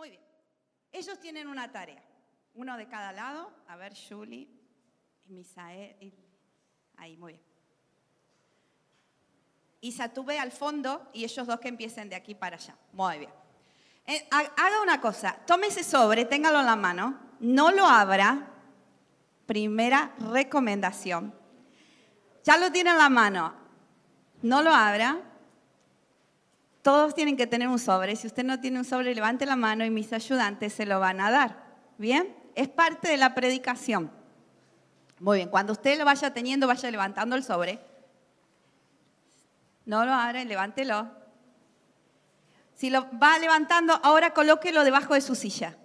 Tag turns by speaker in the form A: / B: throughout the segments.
A: Muy bien. Ellos tienen una tarea, uno de cada lado. A ver, Julie y Misael. y- Ahí, muy bien. Isa, tú ve al fondo y ellos dos que empiecen de aquí para allá. Muy bien. Eh, ha- haga una cosa, tome ese sobre, téngalo en la mano, no lo abra. Primera recomendación. Ya lo tiene en la mano, no lo abra. Todos tienen que tener un sobre. Si usted no tiene un sobre, levante la mano y mis ayudantes se lo van a dar. ¿Bien? Es parte de la predicación. Muy bien, cuando usted lo vaya teniendo, vaya levantando el sobre. No lo abra, levántelo. Si lo va levantando, ahora colóquelo debajo de su silla.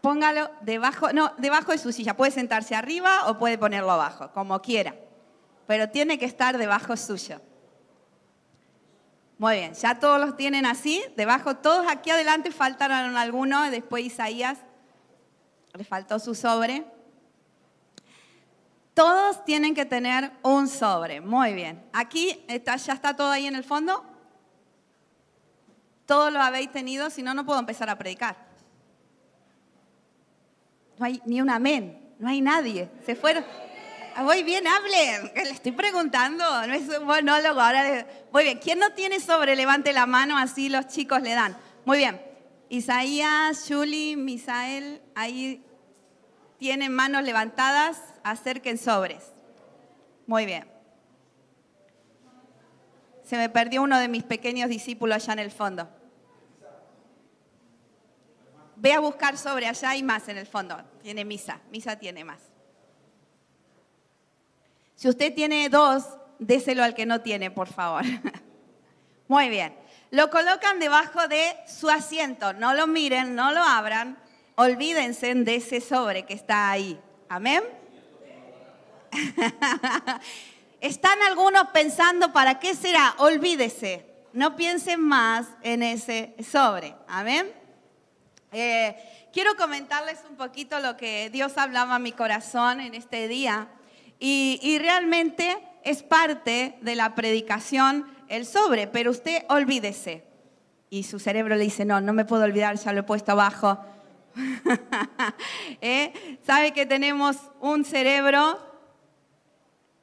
A: Póngalo debajo, no, debajo de su silla. Puede sentarse arriba o puede ponerlo abajo, como quiera. Pero tiene que estar debajo suyo. Muy bien, ya todos los tienen así, debajo, todos aquí adelante faltaron algunos, después Isaías le faltó su sobre. Todos tienen que tener un sobre, muy bien. Aquí está, ya está todo ahí en el fondo. Todos lo habéis tenido, si no, no puedo empezar a predicar. No hay ni un amén, no hay nadie. Se fueron. Muy bien, hablen. que Le estoy preguntando, no es un monólogo. Ahora Muy bien, ¿quién no tiene sobre? Levante la mano, así los chicos le dan. Muy bien. Isaías, Julie, Misael, ahí tienen manos levantadas, acerquen sobres. Muy bien. Se me perdió uno de mis pequeños discípulos allá en el fondo. Ve a buscar sobre allá y más en el fondo. Tiene misa, misa tiene más. Si usted tiene dos, déselo al que no tiene, por favor. Muy bien. Lo colocan debajo de su asiento. No lo miren, no lo abran. Olvídense de ese sobre que está ahí. Amén. Están algunos pensando, ¿para qué será? Olvídese. No piensen más en ese sobre. Amén. Eh, quiero comentarles un poquito lo que Dios hablaba a mi corazón en este día. Y, realmente es parte de la predicación el sobre, pero usted olvídese. Y su cerebro le dice, no, no me puedo olvidar, ya lo he puesto abajo. ¿Eh? ¿Sabe que tenemos un cerebro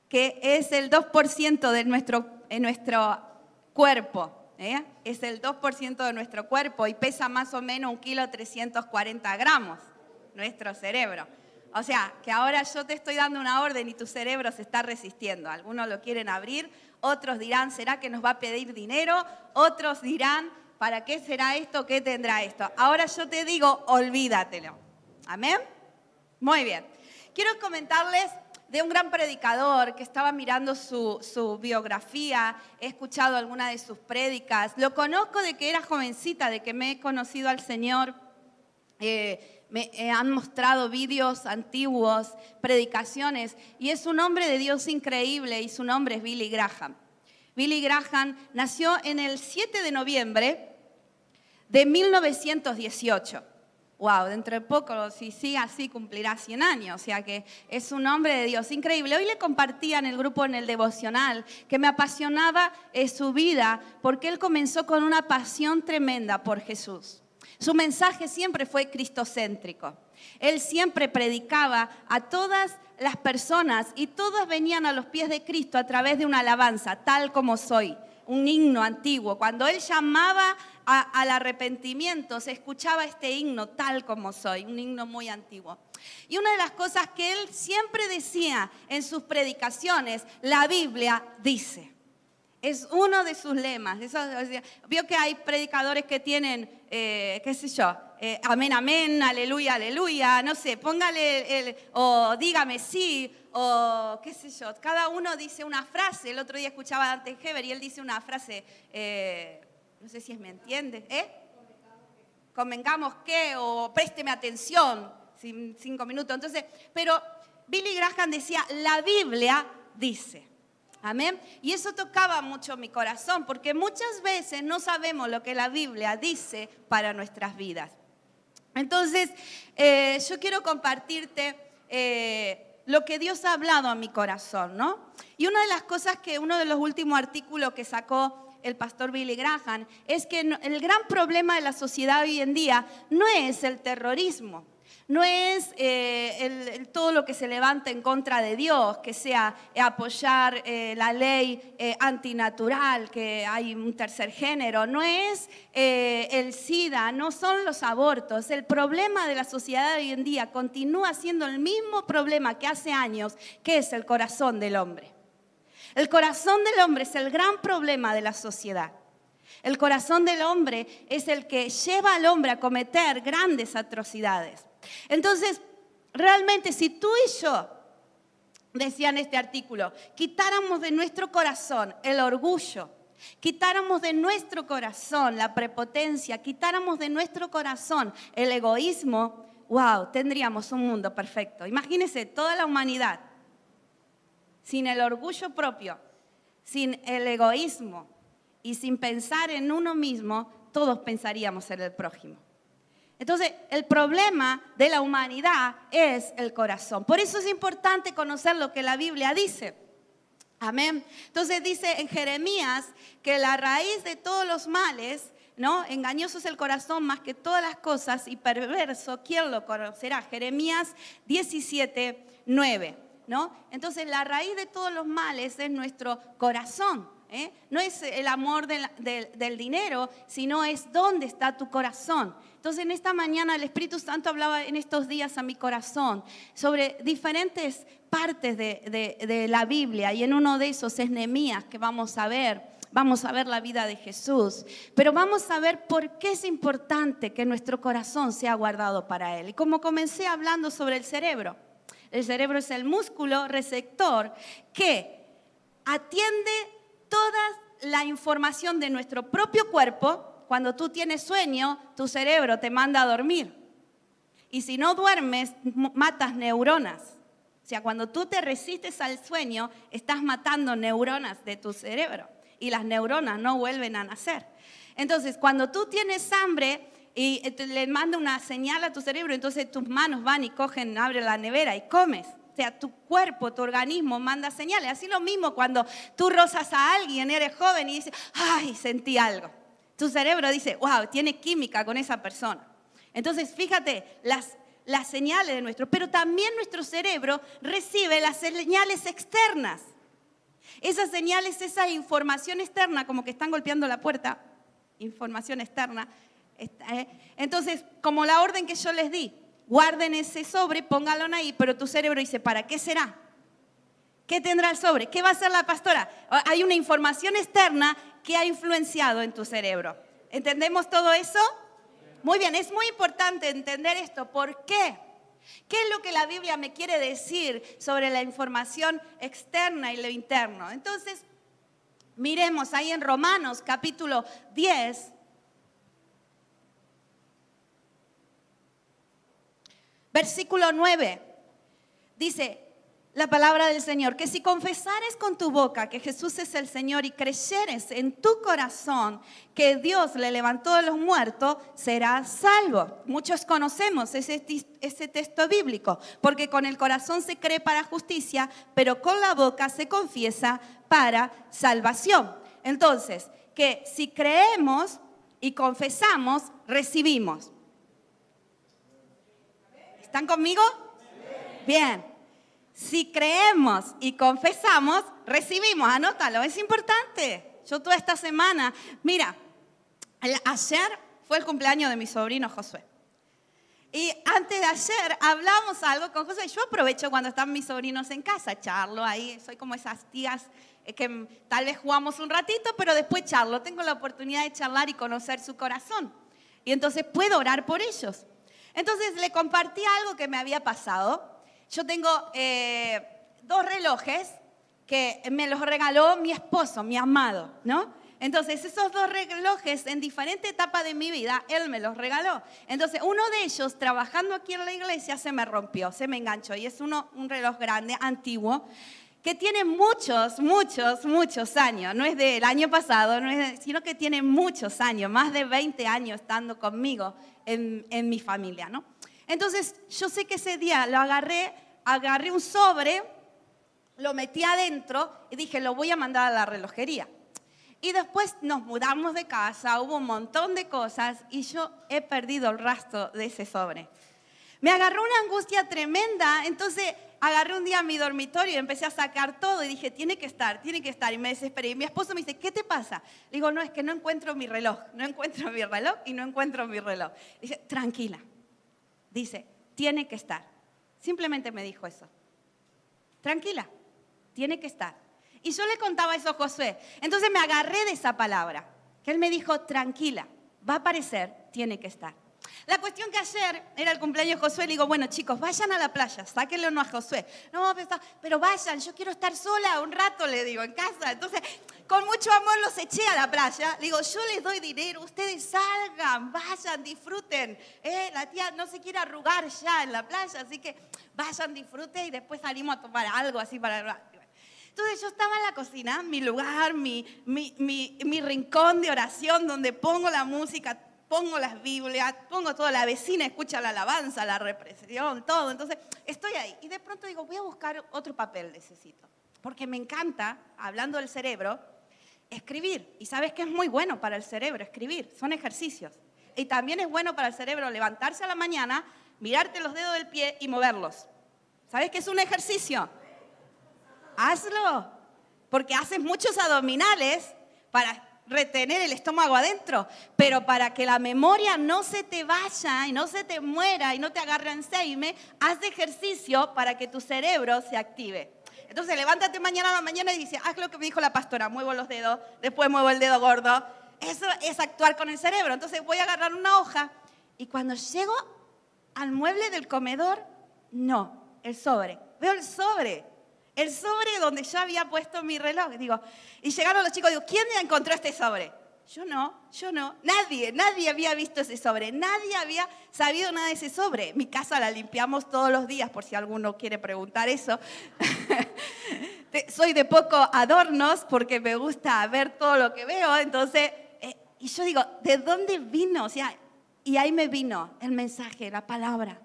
A: que es el 2% de nuestro, en nuestro cuerpo? ¿eh? Es el 2% de nuestro cuerpo y pesa más o menos un kilo 340 gramos nuestro cerebro. O sea, que ahora yo te estoy dando una orden y tu cerebro se está resistiendo. Algunos lo quieren abrir, otros dirán, ¿será que nos va a pedir dinero? Otros dirán, ¿para qué será esto? ¿Qué tendrá esto? Ahora yo te digo, olvídatelo. Amén. Muy bien. Quiero comentarles de un gran predicador que estaba mirando su, su biografía, he escuchado algunas de sus prédicas, lo conozco de que era jovencita, de que me he conocido al Señor. Eh, me eh, han mostrado vídeos antiguos, predicaciones, y es un hombre de Dios increíble y su nombre es Billy Graham. Billy Graham nació en el 7 de noviembre de 1918. Wow, dentro de poco, si sigue así, cumplirá 100 años. O sea que es un hombre de Dios increíble. Hoy le compartía en el grupo, en el devocional, que me apasionaba eh, su vida porque él comenzó con una pasión tremenda por Jesús. Su mensaje siempre fue cristocéntrico. Él siempre predicaba a todas las personas y todas venían a los pies de Cristo a través de una alabanza, tal como soy, un himno antiguo. Cuando él llamaba al arrepentimiento, se escuchaba este himno, tal como soy, un himno muy antiguo. Y una de las cosas que él siempre decía en sus predicaciones, la Biblia dice. Es uno de sus lemas. Vio que hay predicadores que tienen, eh, qué sé yo, eh, amén, amén, aleluya, aleluya, no sé, póngale el, o dígame sí, o qué sé yo. Cada uno dice una frase. El otro día escuchaba a Dante Heber y él dice una frase, eh, no sé si me entiende, ¿eh? Convengamos que, o présteme atención, cinco minutos. Entonces, pero Billy Graham decía, la Biblia dice. Amén. Y eso tocaba mucho mi corazón, porque muchas veces no sabemos lo que la Biblia dice para nuestras vidas. Entonces, eh, yo quiero compartirte eh, lo que Dios ha hablado a mi corazón, ¿no? Y una de las cosas que uno de los últimos artículos que sacó el pastor Billy Graham, es que el gran problema de la sociedad hoy en día no es el terrorismo, no es eh, todo lo que se levanta en contra de Dios, que sea apoyar eh, la ley eh, antinatural, que hay un tercer género, no es el SIDA, no son los abortos. El problema de la sociedad hoy en día continúa siendo el mismo problema que hace años, que es el corazón del hombre. El corazón del hombre es el gran problema de la sociedad. El corazón del hombre es el que lleva al hombre a cometer grandes atrocidades. Entonces, realmente si tú y yo, decía en este artículo, quitáramos de nuestro corazón el orgullo, quitáramos de nuestro corazón la prepotencia, quitáramos de nuestro corazón el egoísmo, wow, tendríamos un mundo perfecto. Imagínense toda la humanidad sin el orgullo propio, sin el egoísmo y sin pensar en uno mismo, todos pensaríamos en el prójimo. Entonces, el problema de la humanidad es el corazón. Por eso es importante conocer lo que la Biblia dice. Amén. Entonces dice en Jeremías que la raíz de todos los males, ¿no? Engañoso es el corazón más que todas las cosas y perverso, ¿quién lo conocerá? Jeremías 17, 9, ¿no? Entonces la raíz de todos los males es nuestro corazón. ¿eh? No es el amor del dinero, sino es dónde está tu corazón. Entonces en esta mañana el Espíritu Santo hablaba en estos días a mi corazón sobre diferentes partes de, la Biblia y en uno de esos es Nehemías que vamos a ver. Vamos a ver la vida de Jesús, pero vamos a ver por qué es importante que nuestro corazón sea guardado para Él. Y como comencé hablando sobre el cerebro, el cerebro es el músculo receptor que atiende toda la información de nuestro propio cuerpo cuando tú tienes sueño, tu cerebro te manda a dormir. Y si no duermes, matas neuronas. O sea, cuando tú te resistes al sueño, estás matando neuronas de tu cerebro. Y las neuronas no vuelven a nacer. Entonces, cuando tú tienes hambre y le manda una señal a tu cerebro, entonces tus manos van y cogen, abren la nevera y comes. O sea, tu cuerpo, tu organismo manda señales. Así lo mismo cuando tú rozas a alguien, eres joven y dices, ay, sentí algo. Tu cerebro dice, wow, tiene química con esa persona. Entonces, fíjate, las, señales de nuestro, pero también nuestro cerebro recibe las señales externas. Esas señales, esa información externa, como que están golpeando la puerta, información externa. ¿eh? Entonces, como la orden que yo les di, guarden ese sobre, pónganlo ahí, pero tu cerebro dice, ¿para qué será? ¿Qué tendrá el sobre? ¿Qué va a hacer la pastora? Hay una información externa que ha influenciado en tu cerebro. ¿Entendemos todo eso? Muy bien, es muy importante entender esto. ¿Por qué? ¿Qué es lo que la Biblia me quiere decir sobre la información externa y lo interno? Entonces, miremos ahí en Romanos capítulo 10. Versículo 9. Dice, la palabra del Señor, que si confesares con tu boca que Jesús es el Señor y creyeres en tu corazón que Dios le levantó de los muertos, serás salvo. Muchos conocemos ese, ese texto bíblico, porque con el corazón se cree para justicia, pero con la boca se confiesa para salvación. Entonces, que si creemos y confesamos, recibimos. ¿Están conmigo? Bien. Si creemos y confesamos, recibimos. Anótalo, es importante. Yo toda esta semana, mira, ayer fue el cumpleaños de mi sobrino Josué. Y antes de ayer hablamos algo con Josué. Yo aprovecho cuando están mis sobrinos en casa, charlo ahí. Soy como esas tías eh, que tal vez jugamos un ratito, pero después charlo. Tengo la oportunidad de charlar y conocer su corazón. Y entonces puedo orar por ellos. Entonces le compartí algo que me había pasado yo tengo eh, dos relojes que me los regaló mi esposo, mi amado, ¿no? Entonces, esos dos relojes en diferente etapa de mi vida, él me los regaló. Entonces, uno de ellos, trabajando aquí en la iglesia, se me rompió, se me enganchó. Y es uno, un reloj grande, antiguo, que tiene muchos, muchos, muchos años. No es del año pasado, no es sino que tiene muchos años, más de 20 años estando conmigo en, en mi familia, ¿no? Entonces, yo sé que ese día lo agarré, agarré un sobre, lo metí adentro y dije, lo voy a mandar a la relojería. Y después nos mudamos de casa, hubo un montón de cosas y yo he perdido el rastro de ese sobre. Me agarró una angustia tremenda, entonces agarré un día mi dormitorio y empecé a sacar todo y dije, tiene que estar, tiene que estar. Y me desesperé. Y mi esposo me dice, ¿qué te pasa? Le digo, no, es que no encuentro mi reloj, no encuentro mi reloj y no encuentro mi reloj. Dice, tranquila. Dice, tiene que estar. Simplemente me dijo eso. Tranquila, tiene que estar. Y yo le contaba eso a Josué. Entonces me agarré de esa palabra, que él me dijo, tranquila, va a aparecer, tiene que estar. La cuestión que ayer era el cumpleaños de Josué, le digo, bueno chicos, vayan a la playa, sáquenle uno a Josué. No, pero vayan, yo quiero estar sola un rato, le digo, en casa. Entonces, con mucho amor los eché a la playa. Le digo, yo les doy dinero, ustedes salgan, vayan, disfruten. Eh, la tía no se quiere arrugar ya en la playa, así que vayan, disfruten y después salimos a tomar algo así para... Entonces yo estaba en la cocina, mi lugar, mi, mi, mi, mi rincón de oración donde pongo la música, pongo las Biblias, pongo toda la vecina, escucha la alabanza, la represión, todo. Entonces estoy ahí y de pronto digo, voy a buscar otro papel, necesito. Porque me encanta, hablando del cerebro, escribir. Y sabes que es muy bueno para el cerebro escribir, son ejercicios. Y también es bueno para el cerebro levantarse a la mañana, mirarte los dedos del pie y moverlos. ¿Sabes que es un ejercicio? hazlo, porque haces muchos abdominales para retener el estómago adentro, pero para que la memoria no se te vaya y no se te muera y no te agarre Alzheimer, haz ejercicio para que tu cerebro se active. Entonces levántate mañana a la mañana y dice, haz lo que me dijo la pastora, muevo los dedos, después muevo el dedo gordo. Eso es actuar con el cerebro. Entonces voy a agarrar una hoja y cuando llego al mueble del comedor, no, el sobre. Veo el sobre el sobre donde yo había puesto mi reloj. Digo, y llegaron los chicos, digo, ¿quién encontró este sobre? Yo no, yo no. Nadie, nadie había visto ese sobre. Nadie había sabido nada de ese sobre. Mi casa la limpiamos todos los días, por si alguno quiere preguntar eso. Soy de poco adornos porque me gusta ver todo lo que veo. Entonces, eh, y yo digo, ¿de dónde vino? O sea, y ahí me vino el mensaje, la palabra.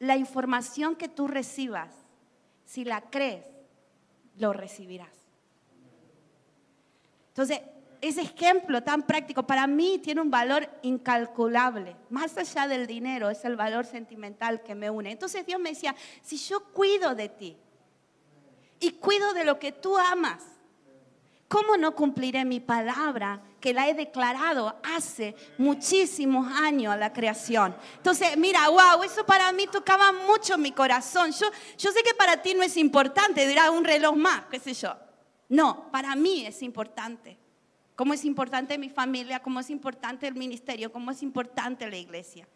A: La información que tú recibas si la crees, lo recibirás. Entonces, ese ejemplo tan práctico para mí tiene un valor incalculable. Más allá del dinero, es el valor sentimental que me une. Entonces Dios me decía, si yo cuido de ti y cuido de lo que tú amas, ¿cómo no cumpliré mi palabra que la he declarado hace muchísimos años a la creación? Entonces, mira, wow, eso para mí tocaba mucho mi corazón. Yo, yo sé que para ti no es importante, dirá un reloj más, qué sé yo. No, para mí es importante. Cómo es importante mi familia, cómo es importante el ministerio, cómo es importante la iglesia.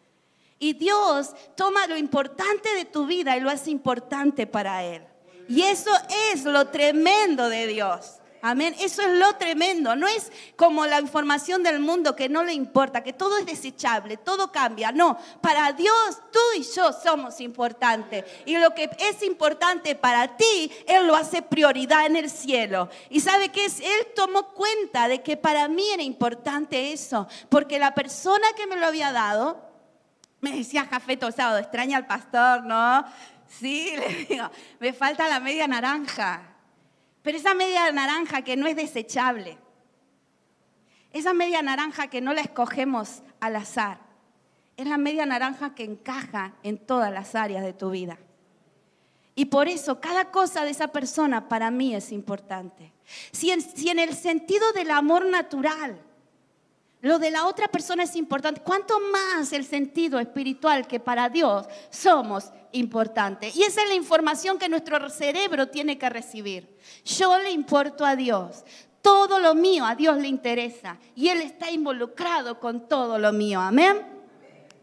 A: Y Dios toma lo importante de tu vida y lo hace importante para Él. Y eso es lo tremendo de Dios. Amén. Eso es lo tremendo. No es como la información del mundo que no le importa, que todo es desechable, todo cambia. No, para Dios tú y yo somos importantes. Y lo que es importante para ti, Él lo hace prioridad en el cielo. Y sabe que es, Él tomó cuenta de que para mí era importante eso, porque la persona que me lo había dado, me decía Jafé Tosado, extraña al pastor, ¿no? Sí, le digo, me falta la media naranja. Pero esa media naranja que no es desechable, esa media naranja que no la escogemos al azar, es la media naranja que encaja en todas las áreas de tu vida. Y por eso cada cosa de esa persona para mí es importante. Si en, si en, el sentido del amor natural, lo de la otra persona es importante, ¿cuánto más el sentido espiritual que para Dios somos importantes? Y esa es la información que nuestro cerebro tiene que recibir. Yo le importo a Dios. Todo lo mío a Dios le interesa y Él está involucrado con todo lo mío. Amén.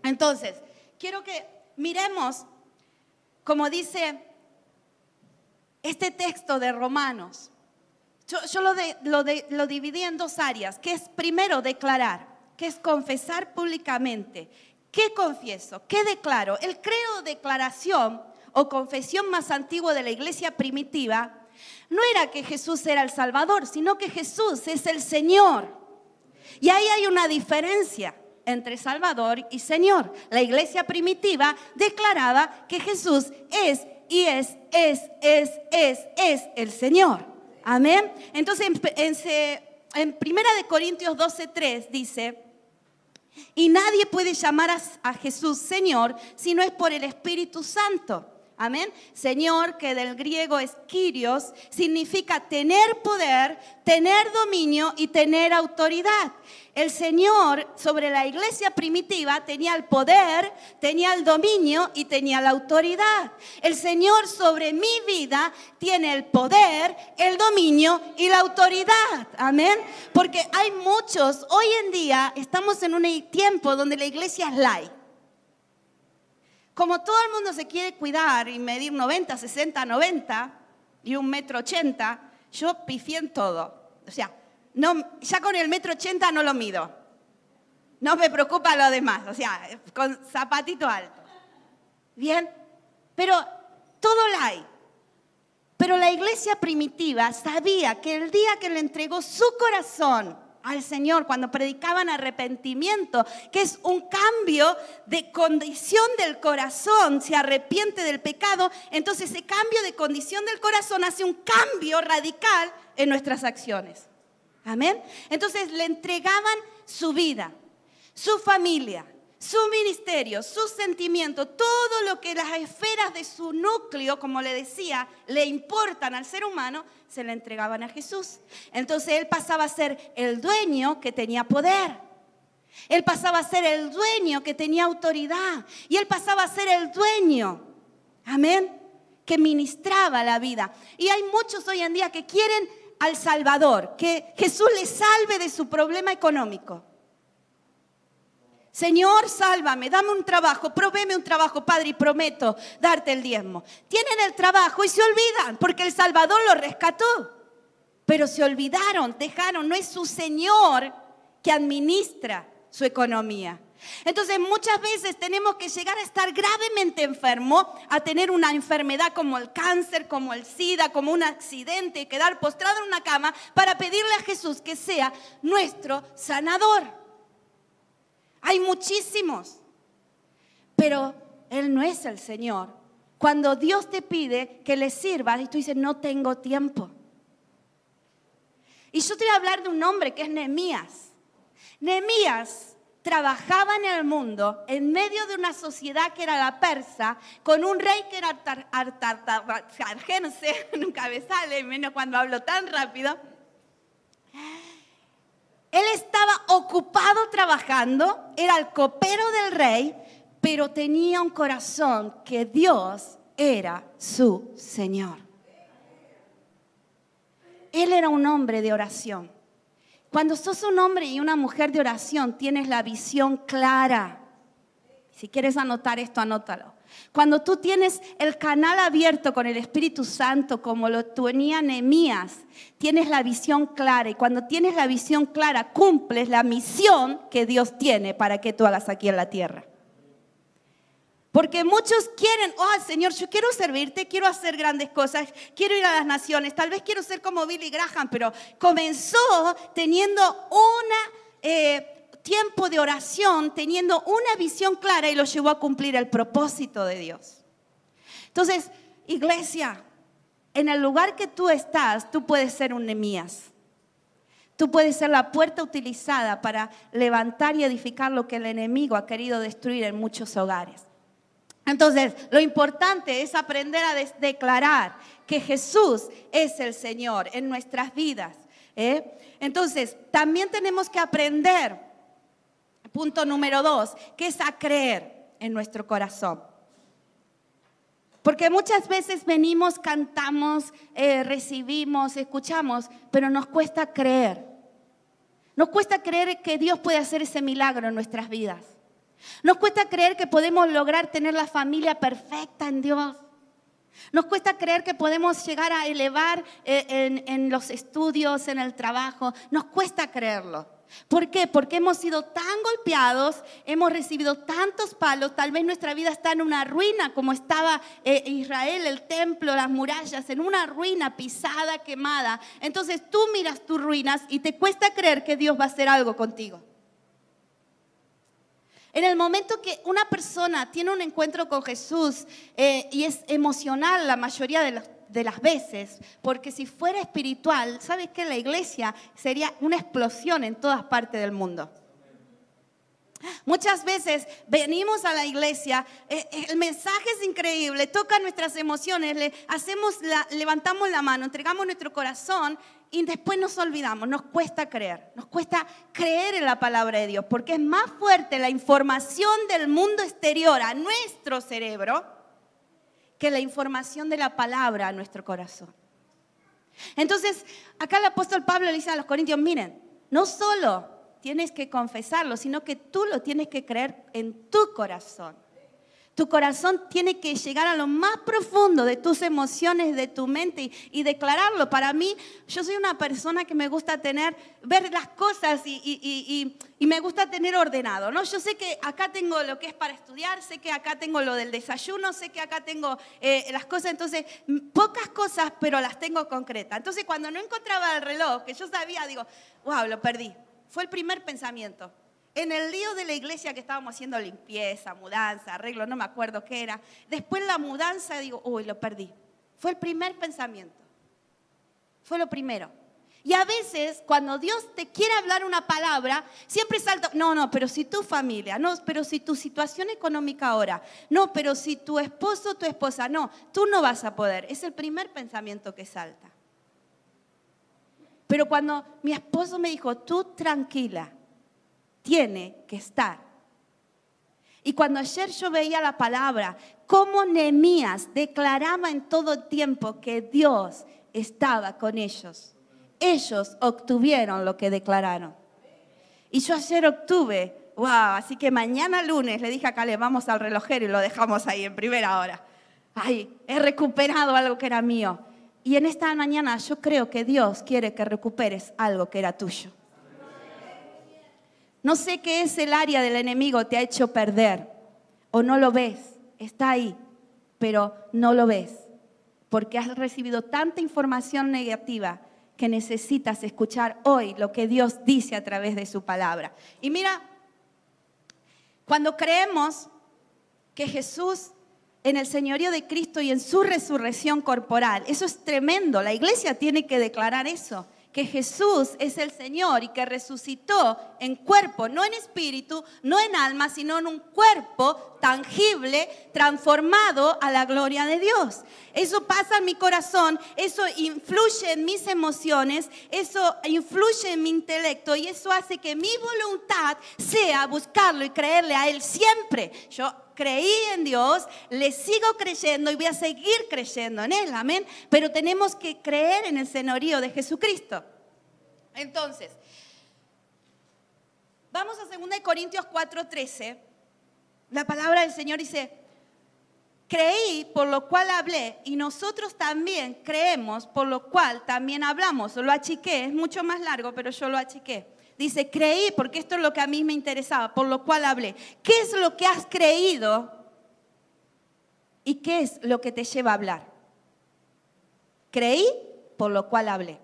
A: Entonces, quiero que miremos, como dice este texto de Romanos. Yo, lo, lo dividí en dos áreas, que es primero declarar, que es confesar públicamente. ¿Qué confieso? ¿Qué declaro? El creo declaración o confesión más antiguo de la iglesia primitiva no era que Jesús era el Salvador, sino que Jesús es el Señor. Y ahí hay una diferencia entre Salvador y Señor. La iglesia primitiva declaraba que Jesús es y es, es, es, es, es el Señor. Amén. Entonces, en, en, Primera de Corintios 12:3 dice, y nadie puede llamar a Jesús Señor si no es por el Espíritu Santo. Amén. Señor, que del griego es Kyrios, significa tener poder, tener dominio y tener autoridad. El Señor sobre la iglesia primitiva tenía el poder, tenía el dominio y tenía la autoridad. El Señor sobre mi vida tiene el poder, el dominio y la autoridad. Amén. Porque hay muchos, hoy en día estamos en un tiempo donde la iglesia es light. Como todo el mundo se quiere cuidar y medir 90, 60, 90 y un metro 80, yo pifié en todo. O sea, no, ya con el metro 80 no lo mido. No me preocupa lo demás, o sea, con zapatito alto. Bien, pero todo la hay. Pero la iglesia primitiva sabía que el día que le entregó su corazón al Señor cuando predicaban arrepentimiento, que es un cambio de condición del corazón, se arrepiente del pecado, entonces ese cambio de condición del corazón hace un cambio radical en nuestras acciones. Amén. Entonces le entregaban su vida, su familia, su ministerio, su sentimiento, todo lo que las esferas de su núcleo, como le decía, le importan al ser humano, se le entregaban a Jesús. Entonces él pasaba a ser el dueño que tenía poder. Él pasaba a ser el dueño que tenía autoridad. Y él pasaba a ser el dueño, amén, que ministraba la vida. Y hay muchos hoy en día que quieren al Salvador, que Jesús les salve de su problema económico. Señor, sálvame, dame un trabajo, provéme un trabajo, Padre, y prometo darte el diezmo. Tienen el trabajo y se olvidan porque el Salvador lo rescató. Pero se olvidaron, dejaron, no es su Señor que administra su economía. Entonces muchas veces tenemos que llegar a estar gravemente enfermo, a tener una enfermedad como el cáncer, como el SIDA, como un accidente, quedar postrado en una cama para pedirle a Jesús que sea nuestro sanador. Hay muchísimos, pero Él no es el Señor. Cuando Dios te pide que le sirvas y tú dices, no tengo tiempo. Y yo te voy a hablar de un hombre que es Nehemías. Nehemías trabajaba en el mundo en medio de una sociedad que era la persa, con un rey que era Artartargense, nunca me sale, menos cuando hablo tan rápido. Él estaba ocupado trabajando, era el copero del rey, pero tenía un corazón que Dios era su Señor. Él era un hombre de oración. Cuando sos un hombre y una mujer de oración, tienes la visión clara. Si quieres anotar esto, anótalo. Cuando tú tienes el canal abierto con el Espíritu Santo, como lo tenía Nehemías, tienes la visión clara. Y cuando tienes la visión clara, cumples la misión que Dios tiene para que tú hagas aquí en la tierra. Porque muchos quieren, oh Señor, yo quiero servirte, quiero hacer grandes cosas, quiero ir a las naciones, tal vez quiero ser como Billy Graham, pero comenzó teniendo una eh, tiempo de oración teniendo una visión clara y lo llevó a cumplir el propósito de Dios. Entonces, iglesia, en el lugar que tú estás, tú puedes ser un Nemías. Tú puedes ser la puerta utilizada para levantar y edificar lo que el enemigo ha querido destruir en muchos hogares. Entonces, lo importante es aprender a declarar que Jesús es el Señor en nuestras vidas. ¿eh? Entonces, también tenemos que aprender Punto número dos, que es a creer en nuestro corazón. Porque muchas veces venimos, cantamos, eh, recibimos, escuchamos, pero nos cuesta creer. Nos cuesta creer que Dios puede hacer ese milagro en nuestras vidas. Nos cuesta creer que podemos lograr tener la familia perfecta en Dios. Nos cuesta creer que podemos llegar a elevar eh, en los estudios, en el trabajo. Nos cuesta creerlo. ¿Por qué? Porque hemos sido tan golpeados, hemos recibido tantos palos, tal vez nuestra vida está en una ruina como estaba eh, Israel, el templo, las murallas, en una ruina pisada, quemada. Entonces tú miras tus ruinas y te cuesta creer que Dios va a hacer algo contigo. En el momento que una persona tiene un encuentro con Jesús eh, y es emocional la mayoría de los de las veces, porque si fuera espiritual, ¿sabes qué? La iglesia sería una explosión en todas partes del mundo. Muchas veces venimos a la iglesia, eh, eh, el mensaje es increíble, toca nuestras emociones, le hacemos levantamos la mano, entregamos nuestro corazón y después nos olvidamos, nos cuesta creer, nos cuesta creer en la palabra de Dios, porque es más fuerte la información del mundo exterior a nuestro cerebro que la información de la palabra a nuestro corazón. Entonces, acá el apóstol Pablo le dice a los corintios, miren, no solo tienes que confesarlo, sino que tú lo tienes que creer en tu corazón. Tu corazón tiene que llegar a lo más profundo de tus emociones, de tu mente y, declararlo. Para mí, yo soy una persona que me gusta tener, ver las cosas y, me gusta tener ordenado. ¿no? Yo sé que acá tengo lo que es para estudiar, sé que acá tengo lo del desayuno, sé que acá tengo eh, las cosas. Entonces, pocas cosas, pero las tengo concretas. Entonces, cuando no encontraba el reloj, que yo sabía, digo, wow, lo perdí. Fue el primer pensamiento. En el lío de la iglesia que estábamos haciendo limpieza, mudanza, arreglo, no me acuerdo qué era. Después la mudanza, digo, uy, lo perdí. Fue el primer pensamiento. Fue lo primero. Y a veces, cuando Dios te quiere hablar una palabra, siempre salta, no, no, pero si tu familia, no, pero si tu situación económica ahora, no, pero si tu esposo tu esposa, no, tú no vas a poder. Es el primer pensamiento que salta. Pero cuando mi esposo me dijo, tú tranquila, tiene que estar. Y cuando ayer yo veía la palabra, cómo Nehemías declaraba en todo tiempo que Dios estaba con ellos. Ellos obtuvieron lo que declararon. Y yo ayer obtuve, wow, así que mañana lunes le dije a Caleb, vamos al relojero y lo dejamos ahí en primera hora. Ay, he recuperado algo que era mío. Y en esta mañana yo creo que Dios quiere que recuperes algo que era tuyo. No sé qué es el área del enemigo te ha hecho perder o no lo ves, está ahí, pero no lo ves porque has recibido tanta información negativa que necesitas escuchar hoy lo que Dios dice a través de su palabra. Y mira, cuando creemos que Jesús en el señorío de Cristo y en su resurrección corporal, eso es tremendo, la iglesia tiene que declarar eso que Jesús es el Señor y que resucitó en cuerpo, no en espíritu, no en alma, sino en un cuerpo tangible, transformado a la gloria de Dios. Eso pasa en mi corazón, eso influye en mis emociones, eso influye en mi intelecto y eso hace que mi voluntad sea buscarlo y creerle a Él siempre. Yo creí en Dios, le sigo creyendo y voy a seguir creyendo en Él, amén. Pero tenemos que creer en el señorío de Jesucristo. Entonces, vamos a 2 Corintios 4:13. La palabra del Señor dice, creí por lo cual hablé y nosotros también creemos por lo cual también hablamos. Lo achiqué, es mucho más largo, pero yo lo achiqué. Dice, creí porque esto es lo que a mí me interesaba, por lo cual hablé. ¿Qué es lo que has creído y qué es lo que te lleva a hablar? Creí, por lo cual hablé.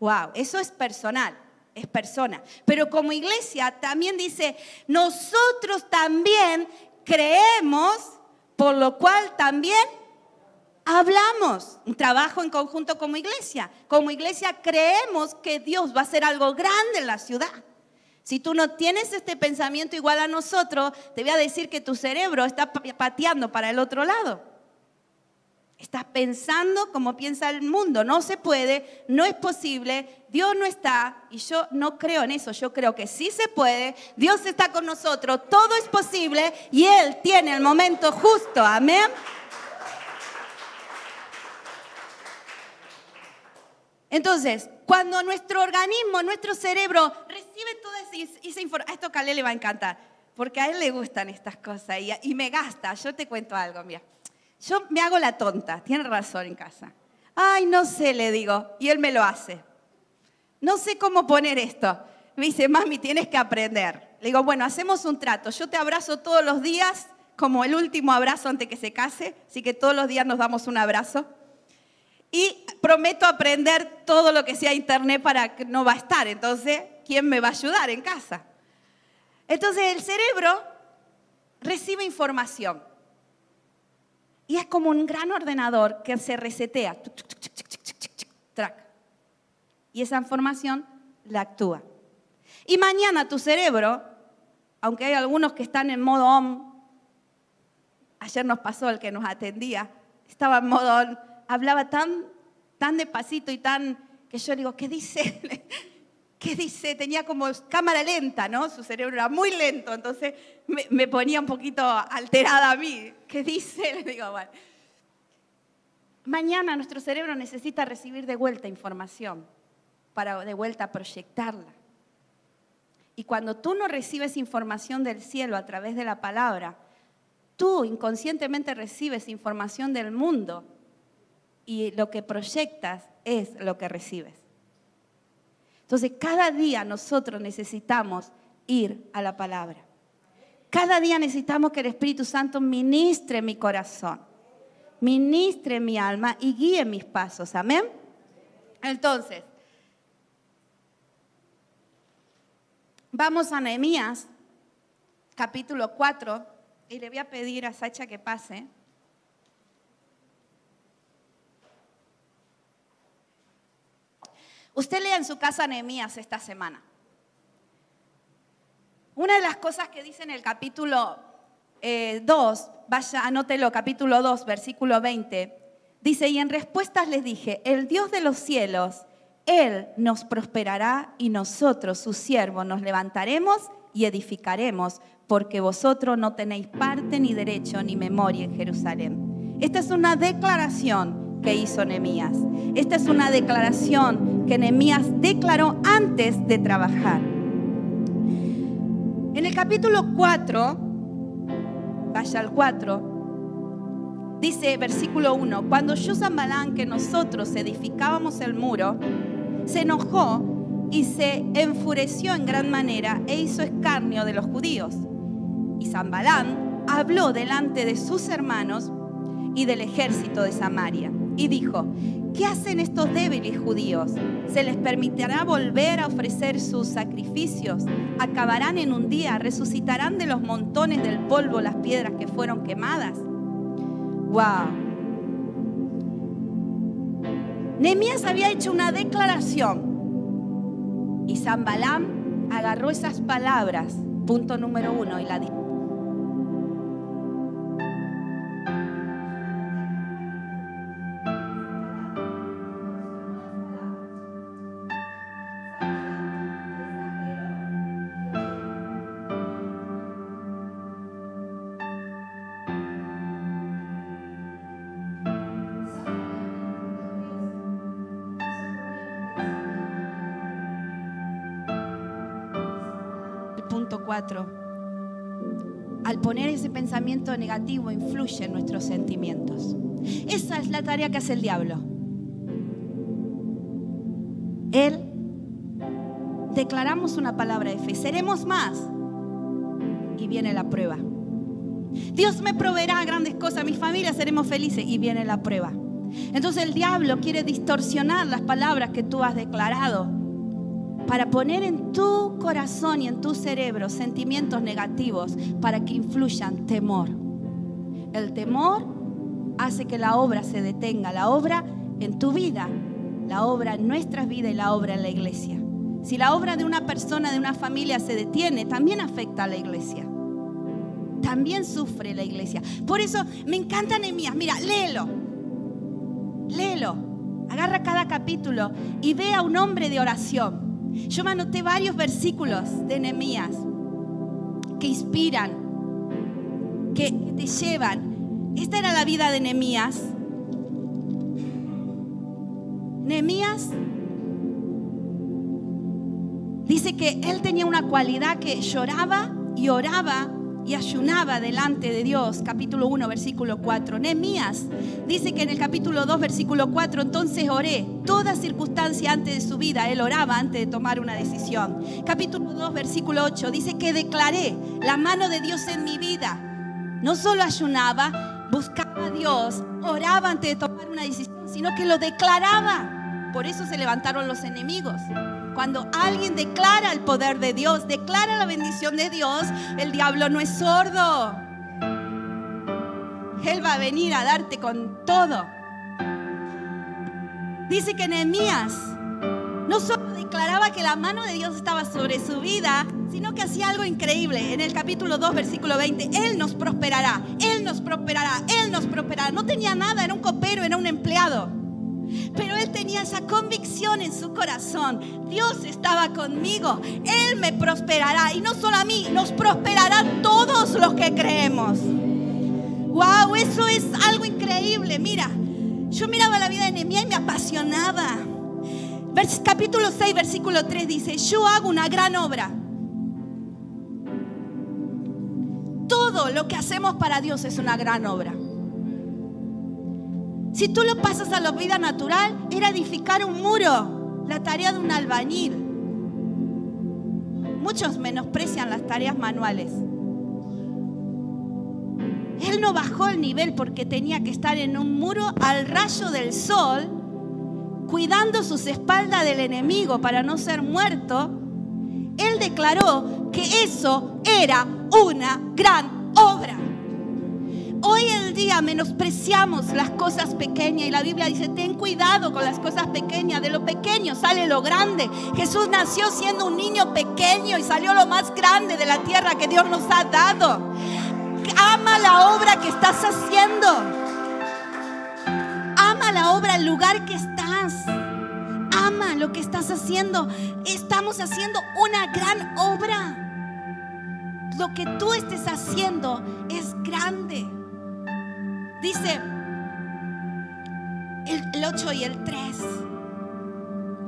A: Wow, eso es personal, es persona. Pero como iglesia también dice, nosotros también creemos, por lo cual también hablamos, un trabajo en conjunto como iglesia. Como iglesia creemos que Dios va a hacer algo grande en la ciudad. Si tú no tienes este pensamiento igual a nosotros, te voy a decir que tu cerebro está pateando para el otro lado. Estás pensando como piensa el mundo. No se puede, no es posible, Dios no está y yo no creo en eso. Yo creo que sí se puede, Dios está con nosotros, todo es posible y Él tiene el momento justo. Amén. Entonces, cuando nuestro organismo, nuestro cerebro recibe toda esa información, esto a le va a encantar, porque a él le gustan estas cosas y, me gasta. Yo te cuento algo, mira. Yo me hago la tonta, tiene razón en casa. Ay, no sé, le digo, y él me lo hace. No sé cómo poner esto. Me dice, mami, tienes que aprender. Le digo, bueno, hacemos un trato. Yo te abrazo todos los días, como el último abrazo antes que se case, así que todos los días nos damos un abrazo y prometo aprender todo lo que sea internet para que no va a estar. Entonces, ¿quién me va a ayudar en casa? Entonces, el cerebro recibe información. Y es como un gran ordenador que se resetea. Track. Y esa información la actúa. Y mañana tu cerebro, aunque hay algunos que están en modo on, ayer nos pasó el que nos atendía, estaba en modo on, hablaba tan, tan despacito y tan que yo digo, ¿qué dice? ¿Qué dice? Tenía como cámara lenta, ¿no? Su cerebro era muy lento, entonces me, ponía un poquito alterada a mí. ¿Qué dice? Le digo, bueno. Mañana nuestro cerebro necesita recibir de vuelta información para de vuelta proyectarla. Y cuando tú no recibes información del cielo a través de la palabra, tú inconscientemente recibes información del mundo y lo que proyectas es lo que recibes. Entonces, cada día nosotros necesitamos ir a la palabra. Cada día necesitamos que el Espíritu Santo ministre mi corazón, ministre mi alma y guíe mis pasos. Amén. Entonces, Vamos a Nehemías, capítulo 4, y le voy a pedir a Sacha que pase. Usted lea en su casa Nehemías esta semana. Una de las cosas que dice en el capítulo 2, eh, vaya, anótelo, capítulo 2, versículo 20, dice, y en respuestas les dije, el Dios de los cielos él nos prosperará y nosotros, sus siervos, nos levantaremos y edificaremos, porque vosotros no tenéis parte ni derecho ni memoria en Jerusalén. Esta es una declaración que hizo Nehemías. Esta es una declaración que Nehemías declaró antes de trabajar. En el capítulo 4, vaya al 4, dice versículo 1, cuando yo Zambalán que nosotros edificábamos el muro, se enojó y se enfureció en gran manera e hizo escarnio de los judíos. Y Zambalán habló delante de sus hermanos y del ejército de Samaria y dijo, ¿qué hacen estos débiles judíos? ¿Se les permitirá volver a ofrecer sus sacrificios? ¿Acabarán en un día? ¿Resucitarán de los montones del polvo las piedras que fueron quemadas? ¡Wow! Nehemías había hecho una declaración y Zambalam agarró esas palabras, punto número uno, y la al poner ese pensamiento negativo influye en nuestros sentimientos. Esa es la tarea que hace el diablo. Él declaramos una palabra de fe, seremos más y viene la prueba. Dios me proveerá grandes cosas, mi familia seremos felices y viene la prueba. Entonces el diablo quiere distorsionar las palabras que tú has declarado para poner en tu corazón y en tu cerebro sentimientos negativos para que influyan temor. El temor hace que la obra se detenga, la obra en tu vida, la obra en nuestras vidas y la obra en la iglesia. Si la obra de una persona, de una familia se detiene, también afecta a la iglesia. También sufre la iglesia. Por eso me encanta Nehemías. Mira, léelo. Léelo. Agarra cada capítulo y ve a un hombre de oración yo me anoté varios versículos de Nehemías que inspiran, que te llevan. Esta era la vida de Nehemías. Nehemías dice que él tenía una cualidad que lloraba y oraba y ayunaba delante de Dios, capítulo 1, versículo 4. Nehemías dice que en el capítulo 2, versículo 4, entonces oré. Toda circunstancia antes de su vida, él oraba antes de tomar una decisión. Capítulo 2, versículo 8, dice que declaré la mano de Dios en mi vida. No solo ayunaba, buscaba a Dios, oraba antes de tomar una decisión, sino que lo declaraba. Por eso se levantaron los enemigos. Cuando alguien declara el poder de Dios, declara la bendición de Dios, el diablo no es sordo. Él va a venir a darte con todo. Dice que Nehemías no solo declaraba que la mano de Dios estaba sobre su vida, sino que hacía algo increíble. En el capítulo 2, versículo 20, Él nos prosperará, Él nos prosperará, Él nos prosperará. No tenía nada, era un copero, era un empleado. Pero él tenía esa convicción en su corazón. Dios estaba conmigo. Él me prosperará. Y no solo a mí, nos prosperará todos los que creemos. Wow, eso es algo increíble. Mira, yo miraba la vida de Nehemías y me apasionaba. capítulo 6, versículo 3 dice, yo hago una gran obra. Todo lo que hacemos para Dios es una gran obra. Si tú lo pasas a la vida natural, era edificar un muro, la tarea de un albañil. Muchos menosprecian las tareas manuales. Él no bajó el nivel porque tenía que estar en un muro al rayo del sol, cuidando sus espaldas del enemigo para no ser muerto. Él declaró que eso era una gran obra. Hoy en día menospreciamos las cosas pequeñas y la Biblia dice, ten cuidado con las cosas pequeñas, de lo pequeño sale lo grande. Jesús nació siendo un niño pequeño y salió lo más grande de la tierra que Dios nos ha dado. Ama la obra que estás haciendo. Ama la obra, el lugar que estás. Ama lo que estás haciendo. Estamos haciendo una gran obra. Lo que tú estés haciendo es grande. Dice el, 8 y el 3.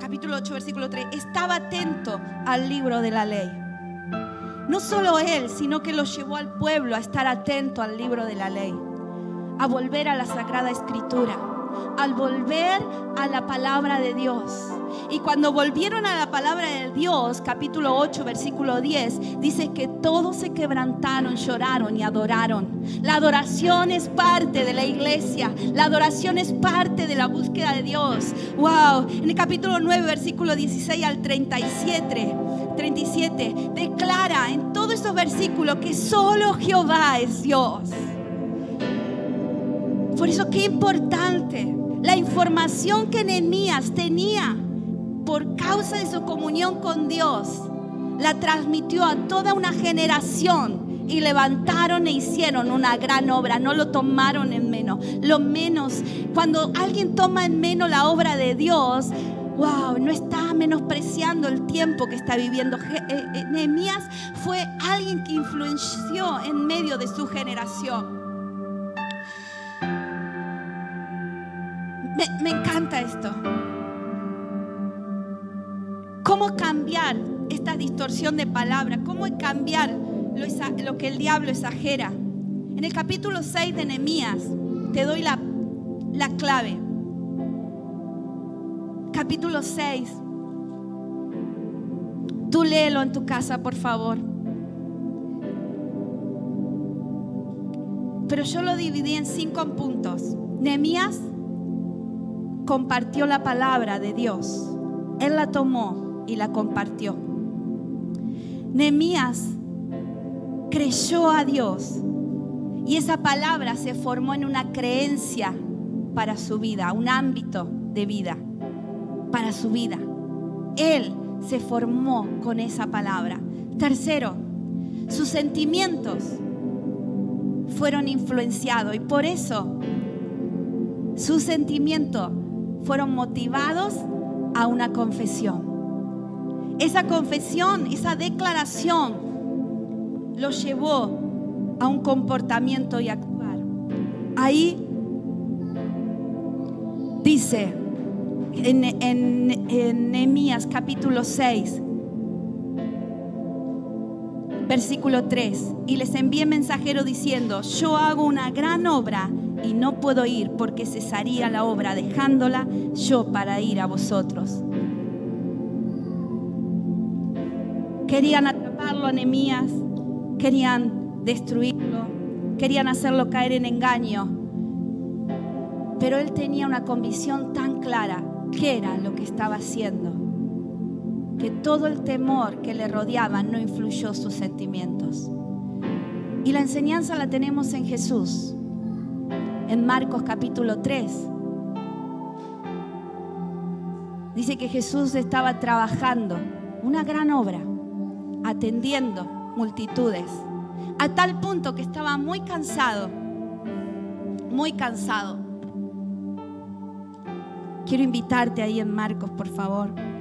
A: Capítulo 8, versículo 3. Estaba atento al libro de la ley no solo él, sino que lo llevó al pueblo a estar atento al libro de la ley, a volver a la Sagrada Escritura, al volver a la palabra de Dios. Y cuando volvieron a la palabra de Dios, capítulo 8, versículo 10, dice que todos se quebrantaron, lloraron y adoraron. La adoración es parte de la iglesia, la adoración es parte de la búsqueda de Dios. Wow, en el capítulo 9, versículo 16 al 37. 37 declara en todos esos versículos que solo Jehová es Dios. Por eso qué importante la información que Nehemías tenía por causa de su comunión con Dios, la transmitió a toda una generación y levantaron e hicieron una gran obra, no lo tomaron en menos. Lo menos, cuando alguien toma en menos la obra de Dios, wow, no está menospreciando el tiempo que está viviendo. Eh, eh, Nehemías fue alguien que influenció en medio de su generación. Me, encanta esto. ¿Cómo cambiar esta distorsión de palabra? ¿Cómo cambiar lo, lo que el diablo exagera? En el capítulo 6 de Nehemías te doy la, la clave capítulo 6. Tú léelo en tu casa, por favor. Pero yo lo dividí en cinco puntos. Nehemías compartió la palabra de Dios. Él la tomó y la compartió. Nehemías creyó a Dios y esa palabra se formó en una creencia para su vida, un ámbito de vida para su vida. Él se formó con esa palabra. Tercero, sus sentimientos fueron influenciados y por eso sus sentimientos fueron motivados a una confesión. Esa confesión, esa declaración lo llevó a un comportamiento y actuar. Ahí dice, en, en, capítulo 6, versículo 3, y les envié mensajero diciendo, yo hago una gran obra y no puedo ir porque cesaría la obra dejándola yo para ir a vosotros. Querían atraparlo a querían destruirlo, querían hacerlo caer en engaño. Pero él tenía una convicción tan clara qué era lo que estaba haciendo, que todo el temor que le rodeaba no influyó sus sentimientos. Y la enseñanza la tenemos en Jesús. En Marcos capítulo 3. Dice que Jesús estaba trabajando una gran obra, atendiendo multitudes, a tal punto que estaba muy cansado, muy cansado. Quiero invitarte ahí en Marcos, por favor.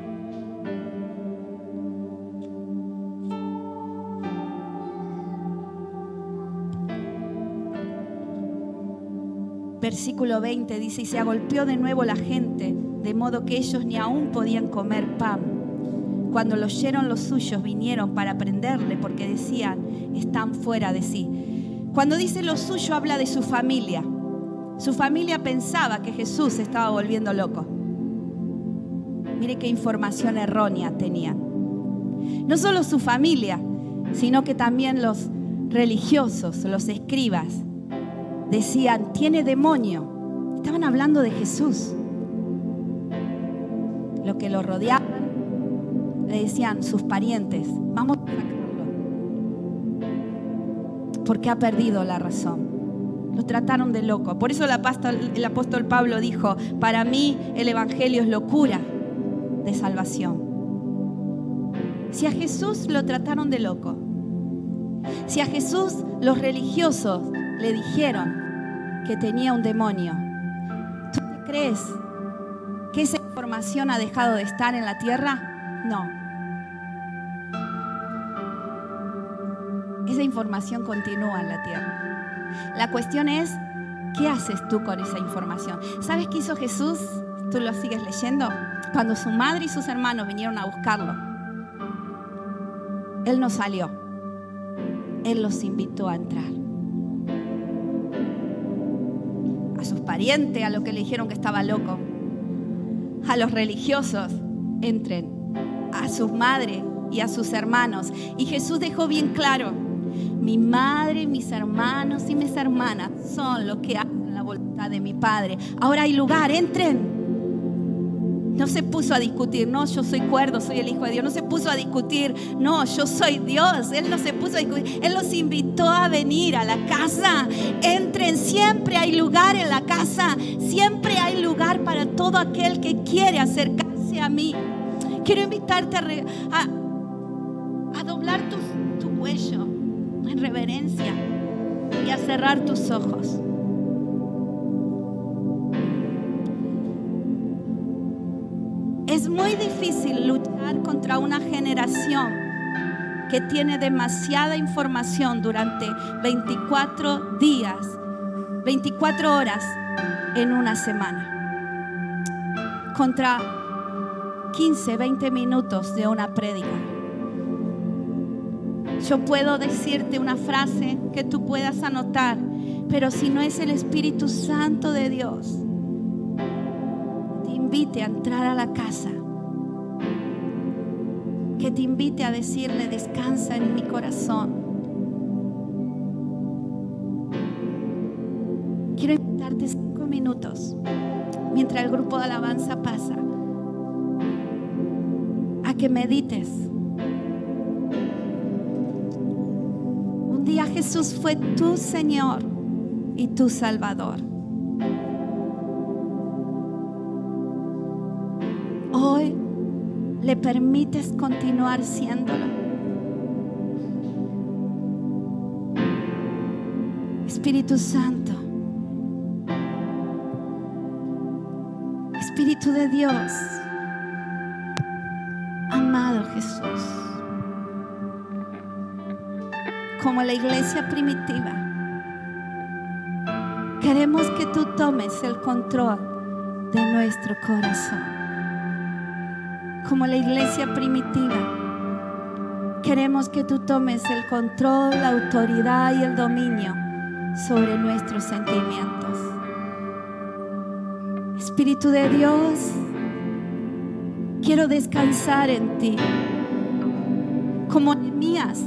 A: Versículo 20 dice, y se agolpeó de nuevo la gente, de modo que ellos ni aún podían comer pan. Cuando lo oyeron los suyos, vinieron para prenderle porque decían, están fuera de sí. Cuando dice lo suyo, habla de su familia. Su familia pensaba que Jesús se estaba volviendo loco. Mire qué información errónea tenían. No solo su familia, sino que también los religiosos, los escribas, decían, tiene demonio. Estaban hablando de Jesús. Lo que lo rodeaban, le decían sus parientes, vamos a sacarlo. Porque ha perdido la razón. Lo trataron de loco. Por eso el apóstol, el apóstol Pablo dijo, para mí el Evangelio es locura de salvación. Si a Jesús lo trataron de loco, si a Jesús los religiosos le dijeron que tenía un demonio. ¿Tú crees que esa información ha dejado de estar en la tierra? No. Esa información continúa en la tierra. La cuestión es, ¿qué haces tú con esa información? ¿Sabes qué hizo Jesús? ¿Tú lo sigues leyendo? Cuando su madre y sus hermanos vinieron a buscarlo, Él no salió. Él los invitó a entrar. Parientes, a los que le dijeron que estaba loco, a los religiosos, entren, a sus madres y a sus hermanos. Y Jesús dejó bien claro, mi madre, mis hermanos y mis hermanas son los que hacen la voluntad de mi Padre. Ahora hay lugar, entren. No se puso a discutir, no, yo soy cuerdo, soy el Hijo de Dios. No se puso a discutir, no, yo soy Dios. Él no se puso a discutir. Él los invitó a venir a la casa. Entren, siempre hay lugar en la casa. Siempre hay lugar para todo aquel que quiere acercarse a mí. Quiero invitarte a, a, doblar tu, tu cuello en reverencia y a cerrar tus ojos. Muy difícil luchar contra una generación que tiene demasiada información durante 24 días, 24 horas en una semana. Contra 15, 20 minutos de una prédica. Yo puedo decirte una frase que tú puedas anotar, pero si no es el Espíritu Santo de Dios invite a entrar a la casa. Que te invite a decirle, descansa en mi corazón. Quiero invitarte cinco minutos mientras el grupo de alabanza pasa a que medites. Un día Jesús fue tu Señor y tu Salvador. Le permites continuar siéndolo. Espíritu Santo, Espíritu de Dios, amado Jesús, como la iglesia primitiva, queremos que tú tomes el control de nuestro corazón como la iglesia primitiva, queremos que tú tomes el control, la autoridad y el dominio sobre nuestros sentimientos. Espíritu de Dios, quiero descansar en ti. Como mías,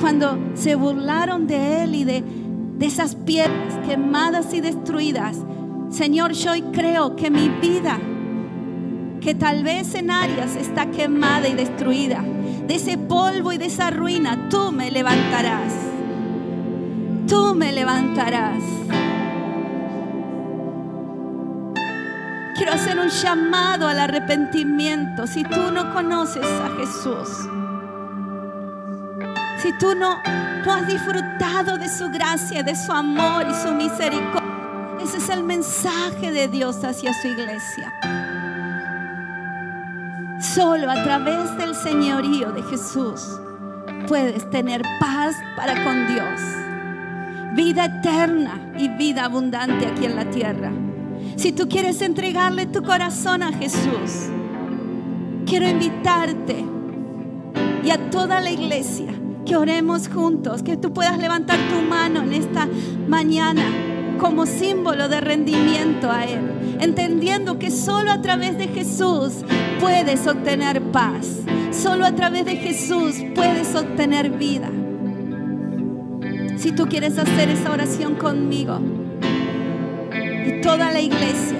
A: cuando se burlaron de él y de, de esas piedras quemadas y destruidas, Señor, yo creo que mi vida que tal vez en áreas está quemada y destruida. De ese polvo y de esa ruina, tú me levantarás. Tú me levantarás. Quiero hacer un llamado al arrepentimiento. Si tú no conoces a Jesús, si tú no, no has disfrutado de su gracia, de su amor y su misericordia, ese es el mensaje de Dios hacia su iglesia. Solo a través del señorío de Jesús puedes tener paz para con Dios, vida eterna y vida abundante aquí en la tierra. Si tú quieres entregarle tu corazón a Jesús, quiero invitarte y a toda la iglesia que oremos juntos, que tú puedas levantar tu mano en esta mañana como símbolo de rendimiento a Él, entendiendo que solo a través de Jesús puedes obtener paz, solo a través de Jesús puedes obtener vida. Si tú quieres hacer esa oración conmigo y toda la iglesia,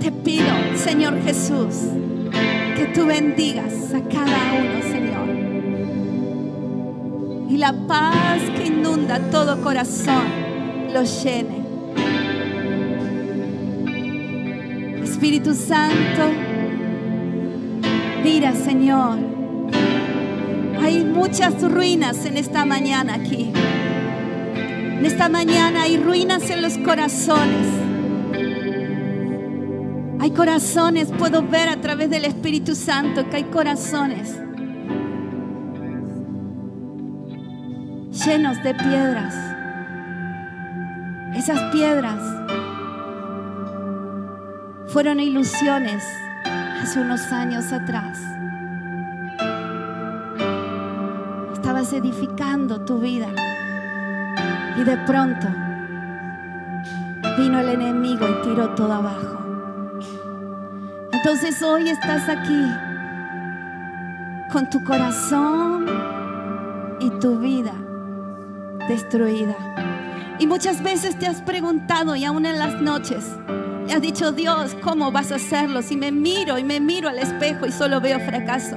A: te pido, Señor Jesús, que tú bendigas a cada uno, Señor. La paz que inunda todo corazón lo llene. Espíritu Santo, mira, Señor, hay muchas ruinas en esta mañana aquí. En esta mañana hay ruinas en los corazones. Hay corazones, puedo ver a través del Espíritu Santo que hay corazones llenos de piedras. Esas piedras fueron ilusiones hace unos años atrás. Estabas edificando tu vida y de pronto vino el enemigo y tiró todo abajo. Entonces hoy estás aquí con tu corazón y tu vida destruida. Y muchas veces te has preguntado y aún en las noches y has dicho, Dios, ¿cómo vas a hacerlo? Si me miro y me miro al espejo y solo veo fracaso.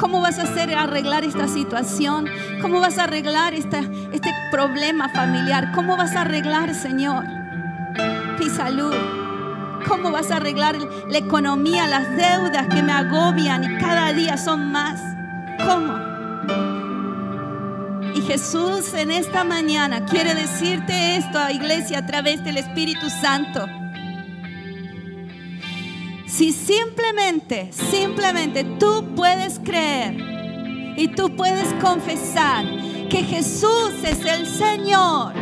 A: ¿Cómo vas a hacer arreglar esta situación? ¿Cómo vas a arreglar esta, este problema familiar? ¿Cómo vas a arreglar, Señor, mi salud? ¿Cómo vas a arreglar la economía, las deudas que me agobian y cada día son más? ¿Cómo? Y Jesús en esta mañana quiere decirte esto a iglesia a través del Espíritu Santo. Si simplemente, simplemente tú puedes creer y tú puedes confesar que Jesús es el Señor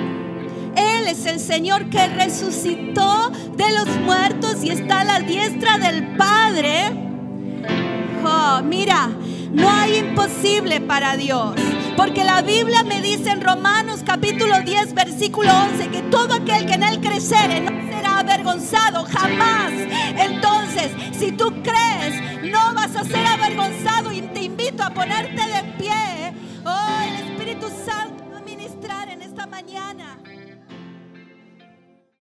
A: él es el Señor que resucitó de los muertos y está a la diestra del Padre. Oh, mira, no hay imposible para Dios. Porque la Biblia me dice en Romanos capítulo 10, versículo 11, que todo aquel que en él creciere no será avergonzado jamás. Entonces, si tú crees, no vas a ser avergonzado y te invito a ponerte de pie. Oh, el Espíritu Santo a ministrar en esta mañana.